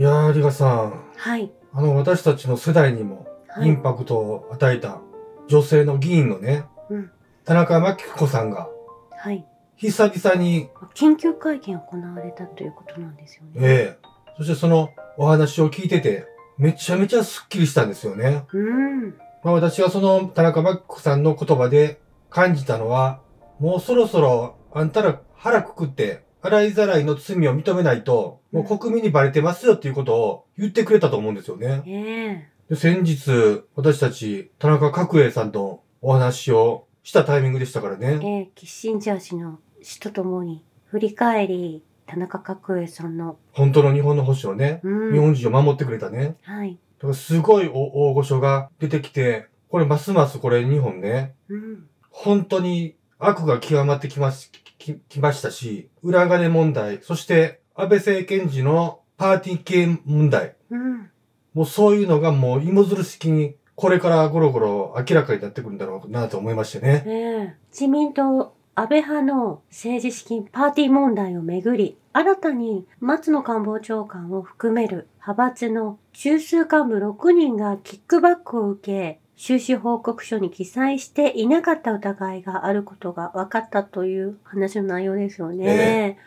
いやー、リガさん、はい。あの、私たちの世代にもはい。インパクトを与えた女性の議員のね、うん。田中真紀子さんが、はい。久々に、緊急会見行われたということなんですよね。ええそしてそのお話を聞いてて、めちゃめちゃスッキリしたんですよね。うん。まあ私はその田中真紀子さんの言葉で感じたのは、もうそろそろあんたら腹くくって、洗いざらいの罪を認めないと、もう国民にバレてますよっていうことを言ってくれたと思うんですよね。えで先日、私たち、田中角栄さんとお話をしたタイミングでしたからええね。えキッシンジャー氏の死とともに、振り返り、田中角栄さんの、本当の日本の保守をね、うん。日本人を守ってくれたね。はい。だからすごい大大御所が出てきて、これますますこれ日本ね、うん。本当に悪が極まってきまし、ききましたし、裏金問題、そして安倍政権時のパーティー系問題、うん。もうそういうのがもう芋づる式にこれからゴロゴロ明らかになってくるんだろうなと思いましてね。ええ自民党安倍派の政治資金パーティー問題をめぐり、新たに松野官房長官を含める派閥の中枢幹部6人がキックバックを受け、収支報告書に記載していなかった疑いがあることが分かったという話の内容ですよね。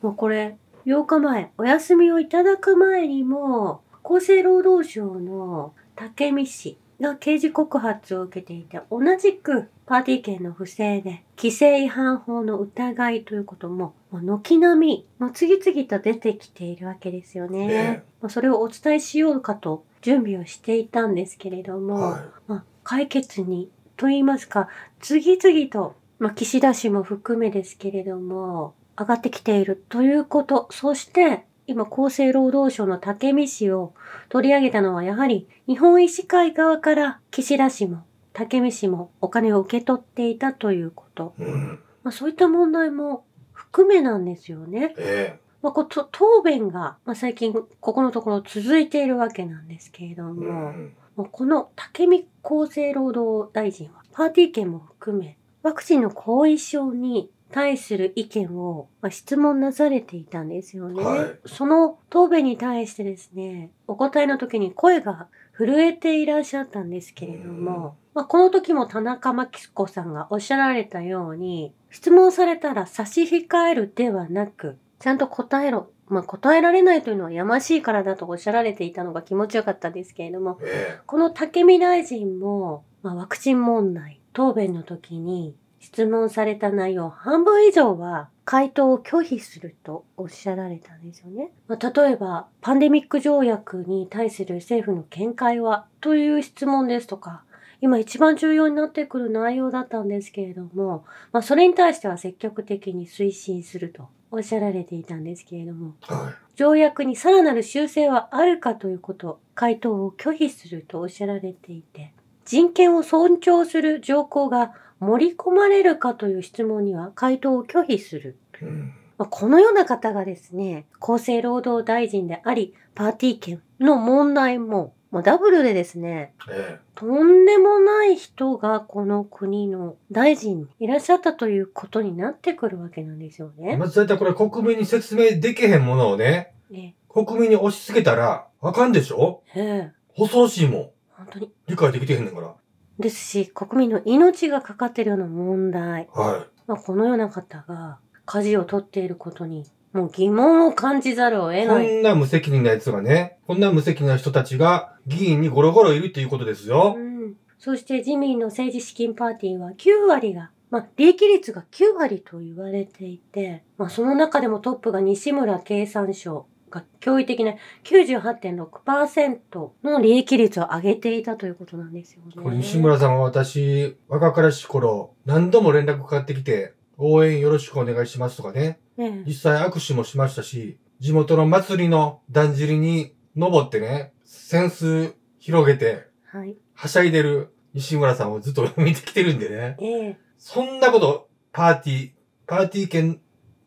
もうこれ、8日前、お休みをいただく前にも、厚生労働省の武見氏が刑事告発を受けていて、同じくパーティー券の不正で、規制違反法の疑いということも、もう軒並み、もう次々と出てきているわけですよね。ねまあそれをお伝えしようかと準備をしていたんですけれども、はまあ、解決にと言いますか次々と、まあ、岸田氏も含めですけれども上がってきているということそして今厚生労働省の武見氏を取り上げたのはやはり日本医師会側から岸田氏も武見氏もお金を受け取っていたということ、い。うん。まあ、そういった問題も含めなんですよね。えまあ、こ答弁が、まあ、最近ここのところ続いているわけなんですけれどえも、うん。もうこの武見厚生労働大臣はパーティー券も含めワクチンの後遺症に対する意見を、まあ、質問なされていたんですよね、はい。その答弁に対してですねお答えの時に声が震えていらっしゃったんですけれども、まあ、この時も田中真紀子さんがおっしゃられたように質問されたら差し控えるではなくちゃんと答えろ。まあ、答えられないというのはやましいからだとおっしゃられていたのが気持ちよかったですけれども、えこの武見大臣も、まあ、ワクチン問題、答弁の時に質問された内容半分以上は回答を拒否するとおっしゃられたんですよね。まあ、例えば、パンデミック条約に対する政府の見解はという質問ですとか、今一番重要になってくる内容だったんですけれども、まあ、それに対しては積極的に推進するとおっしゃられていたんですけれども、えは条約にさらなる修正はあるかということ、回答を拒否するとおっしゃられていて、人権を尊重する条項が盛り込まれるかという質問には回答を拒否する。い。うん。まあこのような方がですね、厚生労働大臣であり、パーティー券の問題も、もうダブルでですね、えとんでもない人がこの国の大臣にいらっしゃったということになってくるわけなんですよえ。ね。まず大体これ国民に説明できへんものをね、ね国民に押し付けたらあかんでしょ？ええ、恐ろしいもん。本当に理解できてへんねんから。ですし、国民の命がかかっているような問題、はまあ、このような方が舵を取っていることに、もう疑問を感じざるをい。得ない。こんな無責任な奴がね、こんな無責任な人たちが議員にゴロゴロいるっていうことですよう。ん、そして自民の政治資金パーティーは9割が、まあ、利益率が9割と言われていて、まあ、その中でもトップが西村経産省が驚異的な98.6%の利益率を上げていたということなんですよね。これ西村さんは私、若かりし頃、何度も連絡かかってきて、応援よろしくお願いしますとかね。実際握手もしましたし、地元の祭りのだんじりに登ってね、扇子広げて、はい。はしゃいでる西村さんをずっと見てきてるんでね。ええそんなこと、パーティー、パーティー券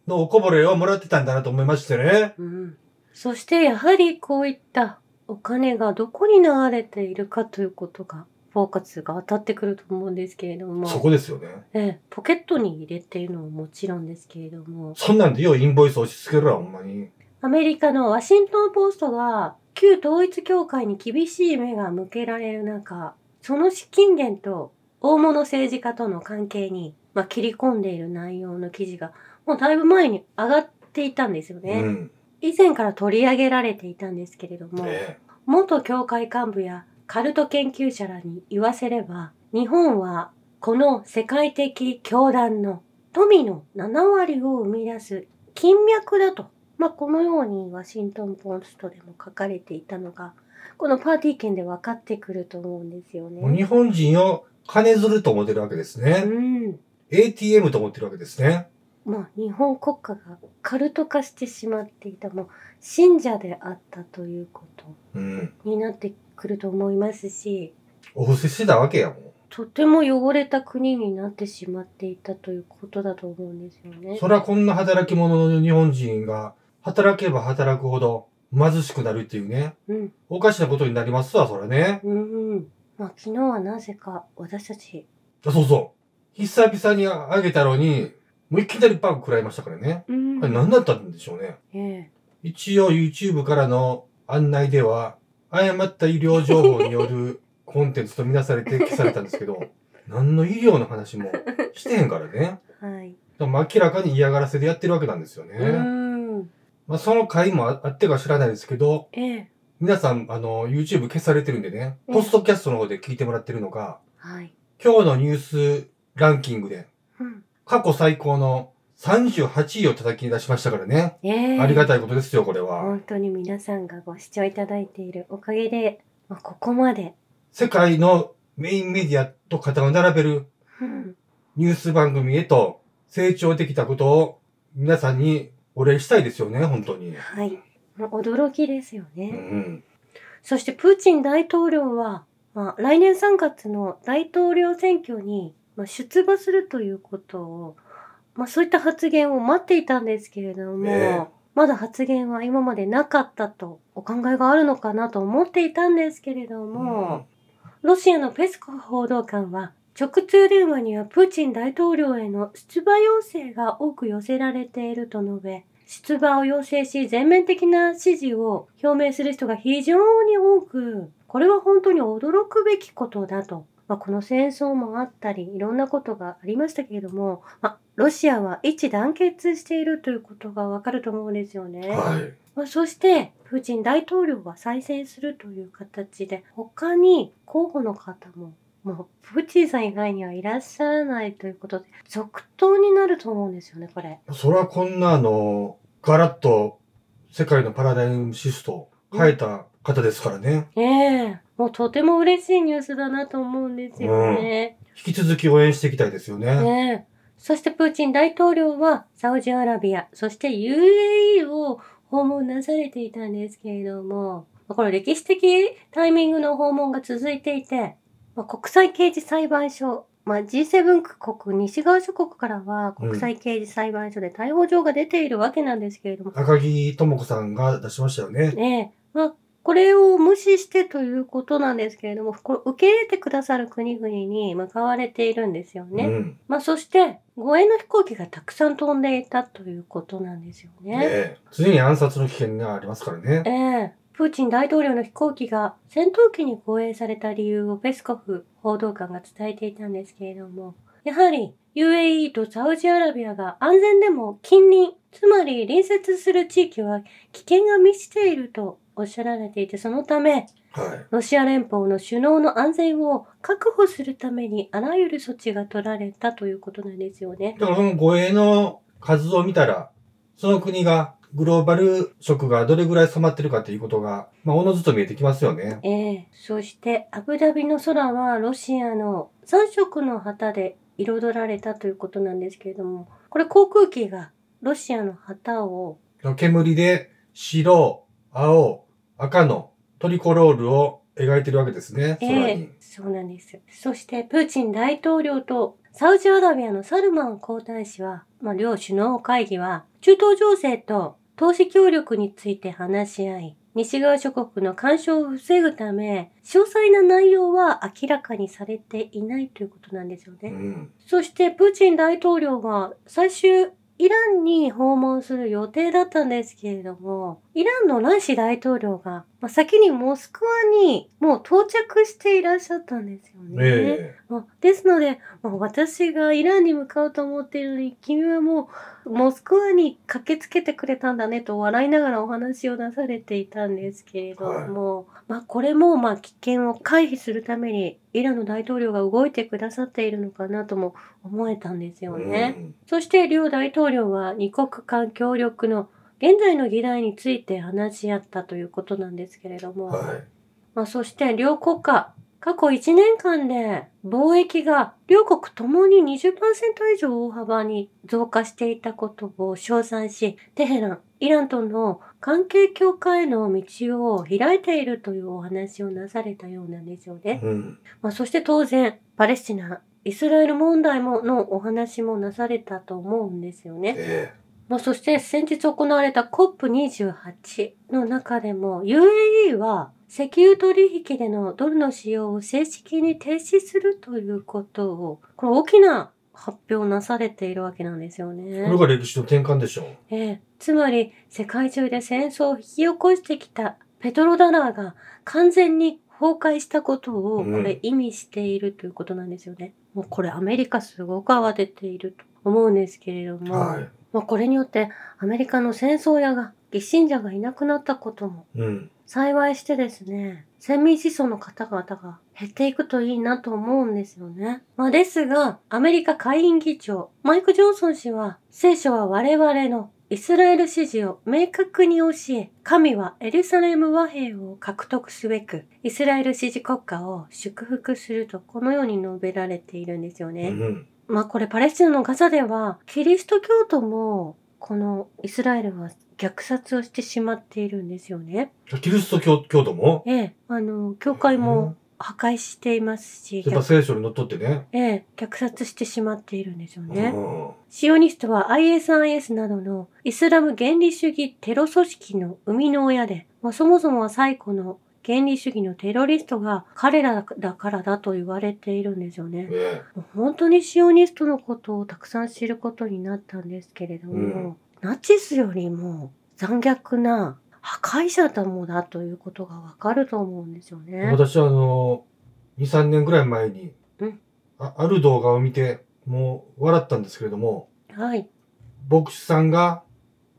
のおこぼれをもらってたんだなと思いましてね。うん、そしてやはりこういったお金がどこに流れているかということがフォーカスが当たってくると思うんですけれども、そこですよね。ええ、ポケットに入れているのももちろんですけれども、そんなんでようインボイス押し付けるわ、ほんまに。アメリカのワシントンポストが旧統一教会に厳しい目が向けられる中、その資金源と大物政治家との関係に、まあ、切り込んでいる内容の記事が、もうだいぶ前に上がっていたんですよね。うん。以前から取り上げられていたんですけれども、ね元教会幹部やカルト研究者らに言わせれば、日本はこの世界的教団の富の7割を生み出す金脈だと。まあ、このようにワシントンポストでも書かれていたのが、このパーティー券で分かってくると思うんですよね。日本人を金づると思ってるわけですうね。ん。ATM と思ってるわけですね。まあ、日本国家がカルト化してしまっていた、もう信者であったということうん。になってくると思いますし、お布施してたわけやもん。とても汚れた国になってしまっていたということだと思うんですよね。そらこんな働き者の日本人が働けば働くほど貧しくなるっていうね。うん。おかしなことになりますわ、そらね。うんうん。まあ昨日はなぜか私たち、あそうそう。久々にあげたのに、もういきなりバッグ食らいましたからね。うんあれ何だったんでしょうね。ええ一応 YouTube からの案内では、誤った医療情報によるコンテンツとみなされて消されたんですけど、何の医療の話もしてへんからね。はい。でも明らかに嫌がらせでやってるわけなんですよね。うん。まあ、その回もああってか知らないですけど、ええ皆さん、あの、YouTube 消されてるんでね、ポストキャストの方で聞いてもらってるのが、はい。今日のニュースランキングで、うん。過去最高の38位を叩き出しましたからね。ええありがたいことですよ、これは。本当に皆さんがご視聴いただいているおかげで、まあ、ここまで、世界のメインメディアと肩を並べるうん、ニュース番組へと成長できたことを皆さんにお礼したいですよね、本当に。はい。もう驚きですようね。ん。そしてプーチン大統領は、まあ、来年3月の大統領選挙に、まあ、出馬するということを、まあ、そういった発言を待っていたんですけれども、ねえまだ発言は今までなかったとお考えがあるのかなと思っていたんですけれども、ロシアのペスコフ報道官は、直通電話にはプーチン大統領への出馬要請が多く寄せられていると述べ、出馬を要請し全面的な支持を表明する人が非常に多く、これは本当に驚くべきことだと。まあ、この戦争もあったり、いろんなことがありましたけれども、まあ、ロシアは一致団結しているということがわかると思うんですよね。はい。まあ、そして、プーチン大統領は再選するという形で、他に候補の方も、もう、プーチンさん以外にはいらっしゃらないということで、続投になると思うんですよね、これ。それはこんなあの、ガラッと世界のパラダイムシフトを変えた方ですからね。ええもうとても嬉しいニュースだなと思うんですよね。引き続き応援していきたいですよね。ねえそしてプーチン大統領はサウジアラビア、そして UAE を訪問なされていたんですけれども、まあこれ歴史的タイミングの訪問が続いていて、まあ、国際刑事裁判所、まあ、G7 国、西側諸国からは国際刑事裁判所で逮捕状が出ているわけなんですけれども、赤木智子さんが出しましたよね。ねえ、まあ、これを無視してということなんですけれども、これ受け入れてくださる国々に向かわれているんですよね。うん。まあ、そして、護衛の飛行機がたくさん飛んでいたということなんですよね。ねえ。常に暗殺の危険がありますからね。ええプーチン大統領の飛行機が戦闘機に護衛された理由をペスコフ報道官が伝えていたんですけれども、やはり UAE とサウジアラビアが安全でも近隣、つまり隣接する地域は危険が満ちているとおっしゃられていて、そのため、はい。ロシア連邦の首脳の安全を確保するためにあらゆる措置が取られたということなんですよね。だからその護衛の数を見たら、その国がグローバル色がどれぐらい染まってるかっていうことが、まあ、おのずと見えてきますよね。ええそして、アブダビの空はロシアの3色の旗で彩られたということなんですけれども、これ航空機がロシアの旗を、煙で白、青、赤のトリコロールを描いてるわけですね、ええ。そうなんです。そして、プーチン大統領とサウジアラビアのサルマン皇太子は、まあ、両首脳会議は、中東情勢と投資協力について話し合い、西側諸国の干渉を防ぐため、詳細な内容は明らかにされていないということなんですよね。うん。そしてプーチン大統領は最終イランに訪問する予定だったんですけれども、イランのライシ大統領が、まあ、先にモスクワにもう到着していらっしゃったんですよね。えまあですので、まあ、私がイランに向かうと思っているのに、君はもうモスクワに駆けつけてくれたんだねと笑いながらお話をなされていたんですけれども、まあこれもまあ危険を回避するためにイランの大統領が動いてくださっているのかなとも思えたんですえよね。そして両大統領は二国間協力の現在の議題について話し合ったということなんですけれども、うんはい。まあ、そして両国家、過去1年間で貿易が両国ともに20%以上大幅に増加していたことを称賛し、テヘラン、イランとの関係強化への道を開いているというお話をなされたようなんですよね。うん。まあ、そして当然、パレスチナ、イスラエル問題ものお話もなされたと思うんですよね。えまあ、そして先日行われた COP28 の中でも UAE は石油取引でのドルの使用を正式に停止するということを、これ大きな発表をなされているわけなんですよえね。これが歴史の転換でしょう。ええつまり世界中で戦争を引き起こしてきたペトロダラーが完全に崩壊したことをこれ意味しているということなんですよね。もうこれアメリカすごく慌てていると思うんですけれども、はい。まあ、これによってアメリカの戦争屋が疑信者がいなくなったこともうん。幸いしてですね、先民思想の方々が減っていくといいなと思うんですよね。まあですが、アメリカ下院議長、マイク・ジョンソン氏は、聖書は我々のイスラエル支持を明確に教え、神はエルサレム和平を獲得すべく、イスラエル支持国家を祝福すると、このように述べられているんですようね。ん。まあこれパレスチナのガザではキリスト教徒もこのイスラエルは虐殺をしてしまっているんですよね。キリスト教教徒も、ええ、あの、教会も破壊していますし、やっぱ聖書にのっとってね。ええ、虐殺してしまっているんですよね。うんシオニストは ISIS などのイスラム原理主義テロ組織の生みの親で、まあ、そもそもは最古の原理主義のテロリストが彼らだからだと言われているんですよね。本当にシオニストのことをたくさん知ることになったんですけれども、うんナチスよりも残虐な破壊者だもだということがわかると思うんですよえね。私はあの、2、3年ぐらい前に、うんあある動画を見て、もう笑ったんですけれども、はい。牧師さんが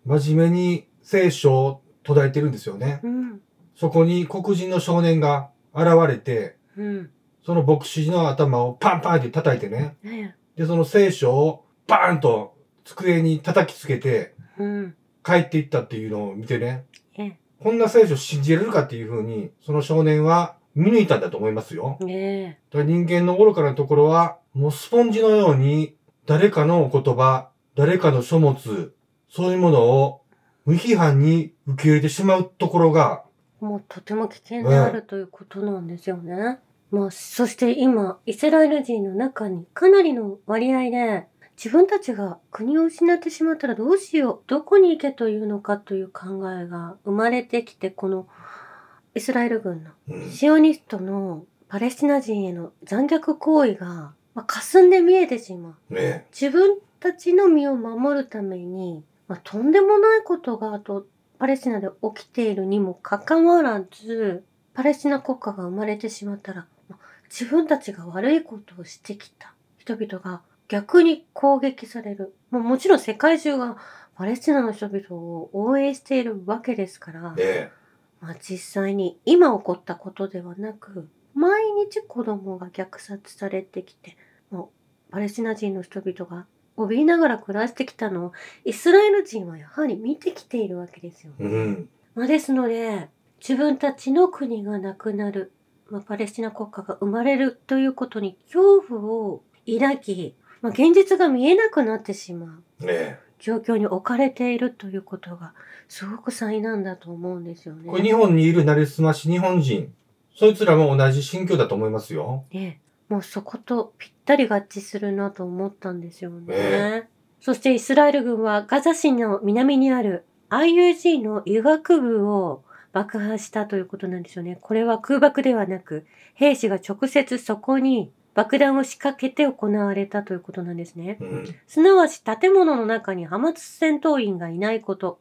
真面目に聖書を途絶えてるんですよね。うん。そこに黒人の少年が現れて、うん。その牧師の頭をパンパンって叩いてね。ねで、その聖書をバーンと机に叩きつけてえ。うん。帰っていったっていうのを見てね。えこんな聖書信じれるかっていうふうに、その少年は見抜いたんだと思いますよ。え。ねだから人間の愚かなところは、もうスポンジのように、誰かのお言葉、誰かの書物、そういうものを無批判に受け入れてしまうところが、え。もうとても危険であるということなんですよね。まあ、そして今、イスラエル人の中にかなりの割合で、自分たちが国を失ってしまったらどうしよう、どこに行けというのかという考えが生まれてきて、このイスラエル軍のうんシオニストのパレスチナ人への残虐行為が、まあ、霞んで見えてしまう。ね、自分たちの身を守るために、まあ、とんでもないことがあとパレスチナで起きているにもかかわらず、パレスチナ国家が生まれてしまったら、まあ自分たちが悪いことをしてきた人々が逆に攻撃される。もうもちろん世界中がパレスチナの人々を応援しているわけですから、ね、まあ、実際に今起こったことではなく毎日子供が虐殺されてきてもうパレスチナ人の人々が怯えながら暮らしてきたのをイスラエル人はやはり見てきているわけですよ。うん、まあ、ですので自分たちの国がなくなる、まあ、パレスチナ国家が生まれるということに恐怖を抱き、まあ、現実が見えなくなってしまうね。状況に置かれているということがすごく災難だと思うんですよね。これ日本にいるなりすまし日本人、そいつらも同じ心境だと思いますよ。ねもうそことぴったり合致するなと思ったんですよね。ねそしてイスラエル軍はガザ市の南にある IUG の医学部を爆破したということなんですよね。これは空爆ではなく、兵士が直接そこに爆弾を仕掛けて行われたということなんですね。うん。すなわち建物の中にハマス戦闘員がいないこと、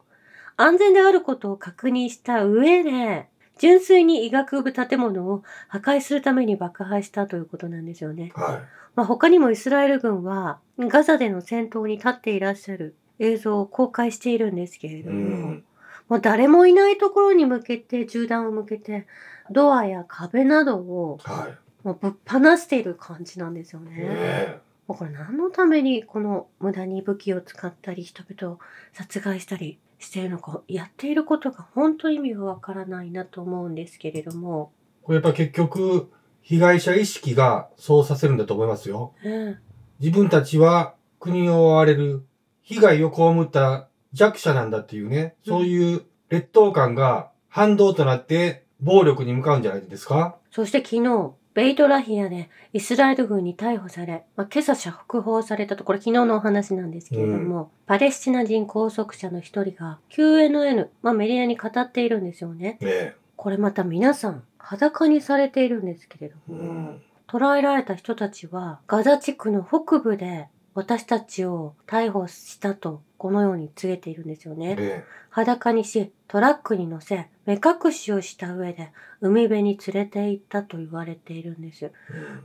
安全であることを確認した上で、純粋に医学部建物を破壊するために爆破したということなんですよね。はまあ、他にもイスラエル軍はガザでの戦闘に立っていらっしゃる映像を公開しているんですけれい。ども、うん。まあ、誰もいないところに向けて銃弾を向けてドアや壁などをはい。もうぶっ放している感じなんですよね。ねえ。もうこれ何のためにこの無駄に武器を使ったり人々を殺害したりしているのかやっていることが本当意味がわからないなと思うんですけれども、これやっぱ結局、被害者意識がそうさせるんだと思いますよ。ね自分たちは国を追われる、被害を被った弱者なんだっていうね、そういう劣等感が反動となって暴力に向かうんじゃないですか。そして昨日ベイトラヒアでイスラエル軍に逮捕され、まあ、今朝釈放されたと、これ昨日のお話なんですけれども、パレスチナ人拘束者の一人が QNN、まあ、メディアに語っているんですよね。ねえ。これまた皆さん裸にされているんですけれどうも、ん。捕らえられた人たちはガザ地区の北部で私たちを逮捕したとこのように告げているんですよね。ね裸にしトラックに乗せ目隠しをした上で海辺に連れて行ったと言われているんです。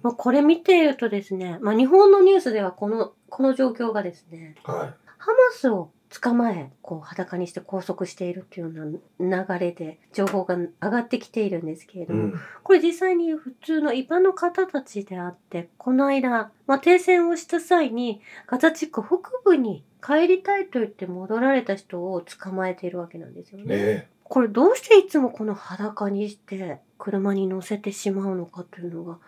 まあ、これ見ているとですね、まあ、日本のニュースではこのこの状況がですねはハマスを捕まえこう裸にして拘束しているっていうような流れで情報が上がってきているんですけれい。ども、うん。これ実際に普通の一般の方たちであって、この間、まあ、停戦をした際に、ガザ地区北部に帰りたいと言って戻られた人を捕まえているわけなんですよね。ねえ。これどうしていつもこの裸にして車に乗せてしまうのかというのが、うん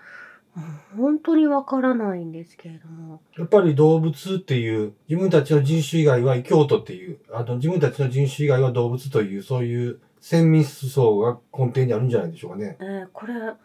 本当にわからないんですけれども。やっぱり動物っていう、自分たちの人種以外は異教徒っていう、あの、自分たちの人種以外は動物という、そういう先民思想が根底にあるんじゃないでしょうかね。えーこれ、あ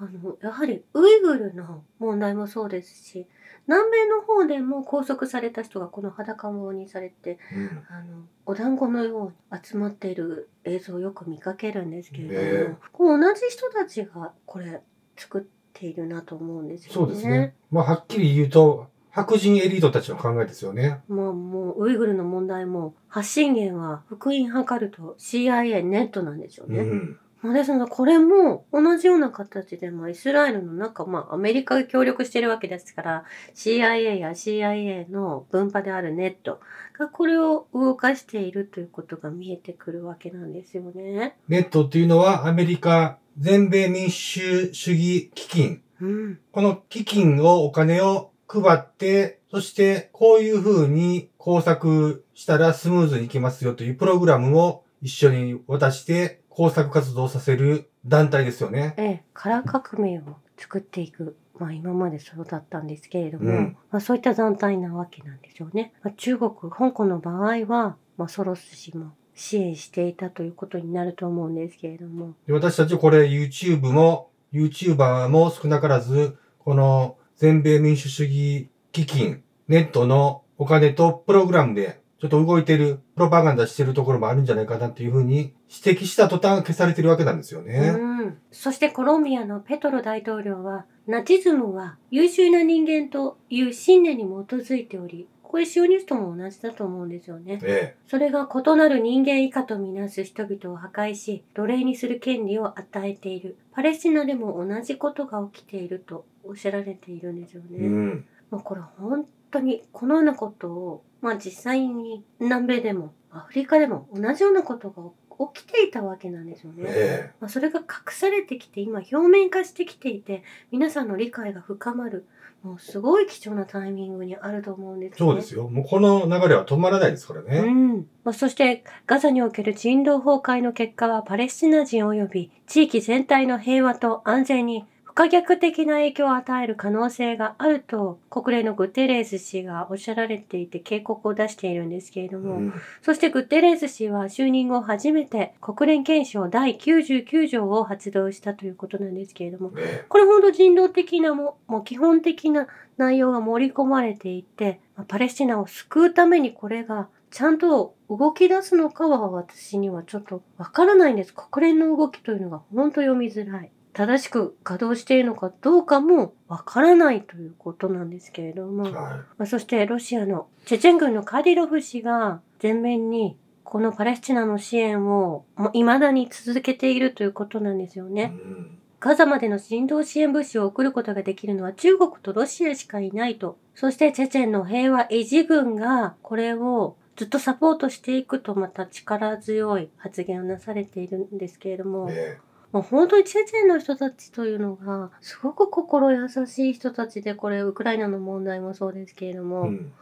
の、やはりウイグルの問題もそうですし、南米の方でも拘束された人がこの裸物にされて、うん。あのお団子のように集まっている映像をよく見かけるんですけれども、ねえこう同じ人たちがこれ作っているなと思うんですよね。そうですね。まあ、はっきり言うと、白人エリートたちの考えですよね。まあもうウイグルの問題も発信源は福音図ると CIA ネットなんですよね。うん。まあですのでこれも同じような形で、まあ、イスラエルの中、まあ、アメリカが協力しているわけですから CIA や CIA の分派であるネットがこれを動かしているということが見えてくるわけなんですよね。ネットっていうのはアメリカ全米民主主義基金。うん。この基金をお金を配って、そしてこういう風に工作したらスムーズにいきますよというプログラムを一緒に渡して工作活動をさせる団体ですよね。ええ、カラー革命を作っていく。まあ今までそうだったんですけれども、うんまあそういった団体なわけなんでしょうね。まあ、中国、香港の場合は、まあソロス氏も支援していたということになると思うんですけれども、で私たちこれ YouTube も YouTuber も少なからずこの全米民主主義基金ネットのお金とプログラムでちょっと動いてるプロパガンダしてるところもあるんじゃないかなっていうふうに指摘した途端消されてるわけなんですよね。うん。そしてコロンビアのペトロ大統領は、ナチズムは優秀な人間という信念に基づいており、これシオニストも同じだと思うんですよね。えそれが異なる人間以下とみなす人々を破壊し、奴隷にする権利を与えている。パレスチナでも同じことが起きているとおっしゃられているんですよえ。ね。うん。まあこれ本当にこのようなことを、まあ実際に南米でもアフリカでも同じようなことが起きていたわけなんですよね。えまあ、それが隠されてきて今表面化してきていて皆さんの理解が深まるもうすごい貴重なタイミングにあると思うんですえ。そうですよ。もうこの流れは止まらないですからうね。んまあ、そしてガザにおける人道崩壊の結果はパレスチナ人及び地域全体の平和と安全に不可逆的な影響を与える可能性があると国連のグテレース氏がおっしゃられていて警告を出しているんですけれども、うん。そしてグテレース氏は就任後初めて国連憲章第99条を発動したということなんですけれども、えこれほど人道的なも、もう基本的な内容が盛り込まれていて、まあパレスチナを救うためにこれがちゃんと動き出すのかは私にはちょっとわからないんです。国連の動きというのが本当読みづらい。正しく稼働しているのかどうかもわからないということなんですけれども、はい。まあ、そしてロシアのチェチェン軍のカディロフ氏が全面にこのパレスチナの支援を未だに続けているということなんですよね。うんガザまでの人道支援物資を送ることができるのは中国とロシアしかいないと。そしてチェチェンの平和維持軍がこれをずっとサポートしていくとまた力強い発言をなされているんですけれども、ねもう本当にチェチェンの人たちというのがすごく心優しい人たちでこれウクライナの問題もそうですけれども、うん。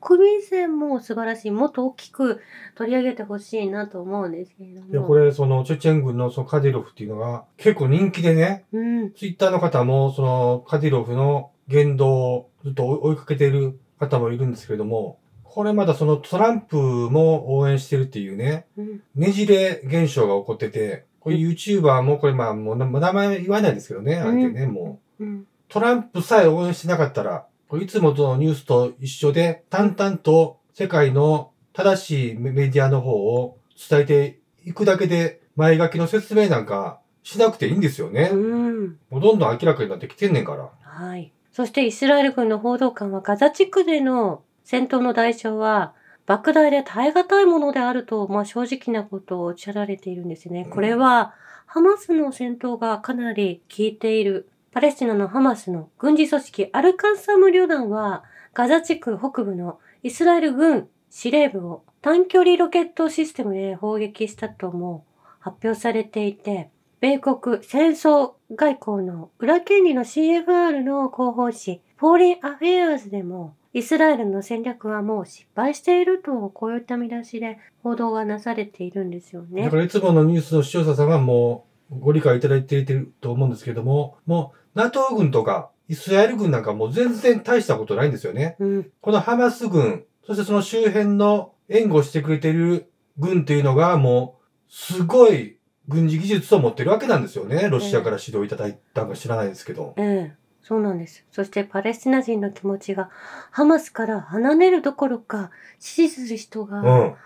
国民性も素晴らしいもっと大きく取り上げてほしいなと思うんですけれども。いや、これ、その、チェチェン軍のそのカディロフっていうのが結構人気でね、うん。ツイッターの方も、その、カディロフの言動をずっと追いかけている方もいるんですけれども、これまだそのトランプも応援してるっていうね、うん。ねじれ現象が起こってて、これ YouTuber もこれまあもう名名前言わないですけどね、あえてね、もう。うん。トランプさえ応援してなかったら、いつもとのニュースと一緒で、淡々と世界の正しいメメディアの方を伝えていくだけで、前書きの説明なんかしなくていいんですよね。うん。もうどんどん明らかになってきてんねんから。はい。そしてイスラエル軍の報道官はガザ地区での戦闘の代償は莫大で耐え難いものであると、まあ、正直なことをおっしゃられているんですね。これはハマスの戦闘がかなり効いている。パレスチナのハマスの軍事組織アルカンサム旅団はガザ地区北部のイスラエル軍司令部を短距離ロケットシステムで砲撃したとも発表されていて、米国戦争外交の裏権力の CFR の広報誌、フォーリン・アフェアーズでも、イスラエルの戦略はもう失敗していると、こういった見出しで報道がなされているんですよねだか。らいつものニュースの視聴者さんはもうご理解いただいていると思うんですけども、もう NATO 軍とかイスラエル軍なんかもう全然大したことないんですよね。うん。このハマス軍、そしてその周辺の援護してくれている軍というのがもうすごい軍事技術を持ってるわけなんですよね。ロシアから指導いただいたのか知らないですけど。ええ。そうなんです。そしてパレスチナ人の気持ちがハマスから離れるどころか支持する人うがん。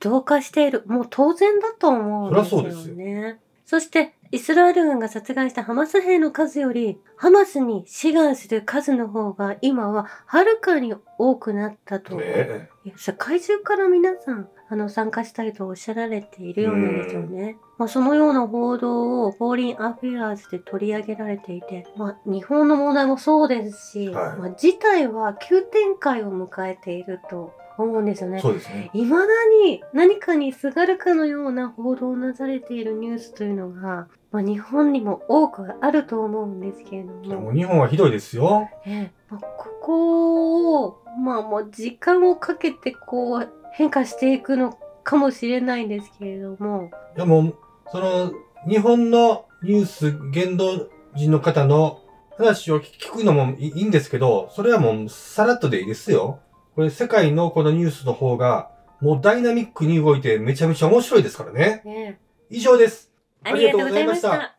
増加している。もう当然だと思うんですよね。そそして、イスラエル軍が殺害したハマス兵の数より、ハマスに志願する数の方が今ははるかに多くなったと。ねいや世界中から皆さん、あの、参加したいとおっしゃられているようなんですよね。まあ、そのような報道を、フォーリン・アフェアーズで取り上げられていて、まあ、日本の問題もそうですし、はいまあ、事態は急展開を迎えていると思うんですよね。そうですね。未だに何かにすがるかのような報道をなされているニュースというのが、まあ、日本にも多くあると思うんですけれども、もう日本はひどいですよ。ええまあ、ここを、まあもう時間をかけてこう変化していくのかもしれないんですけれども、いやもう、その、日本のニュース、言動人の方の話を聞くのもいいいんですけど、それはもうさらっとでいいですよ。これ世界のこのニュースの方が、もうダイナミックに動いてめちゃめちゃ面白いですからね。ね以上です。ありがとうございました。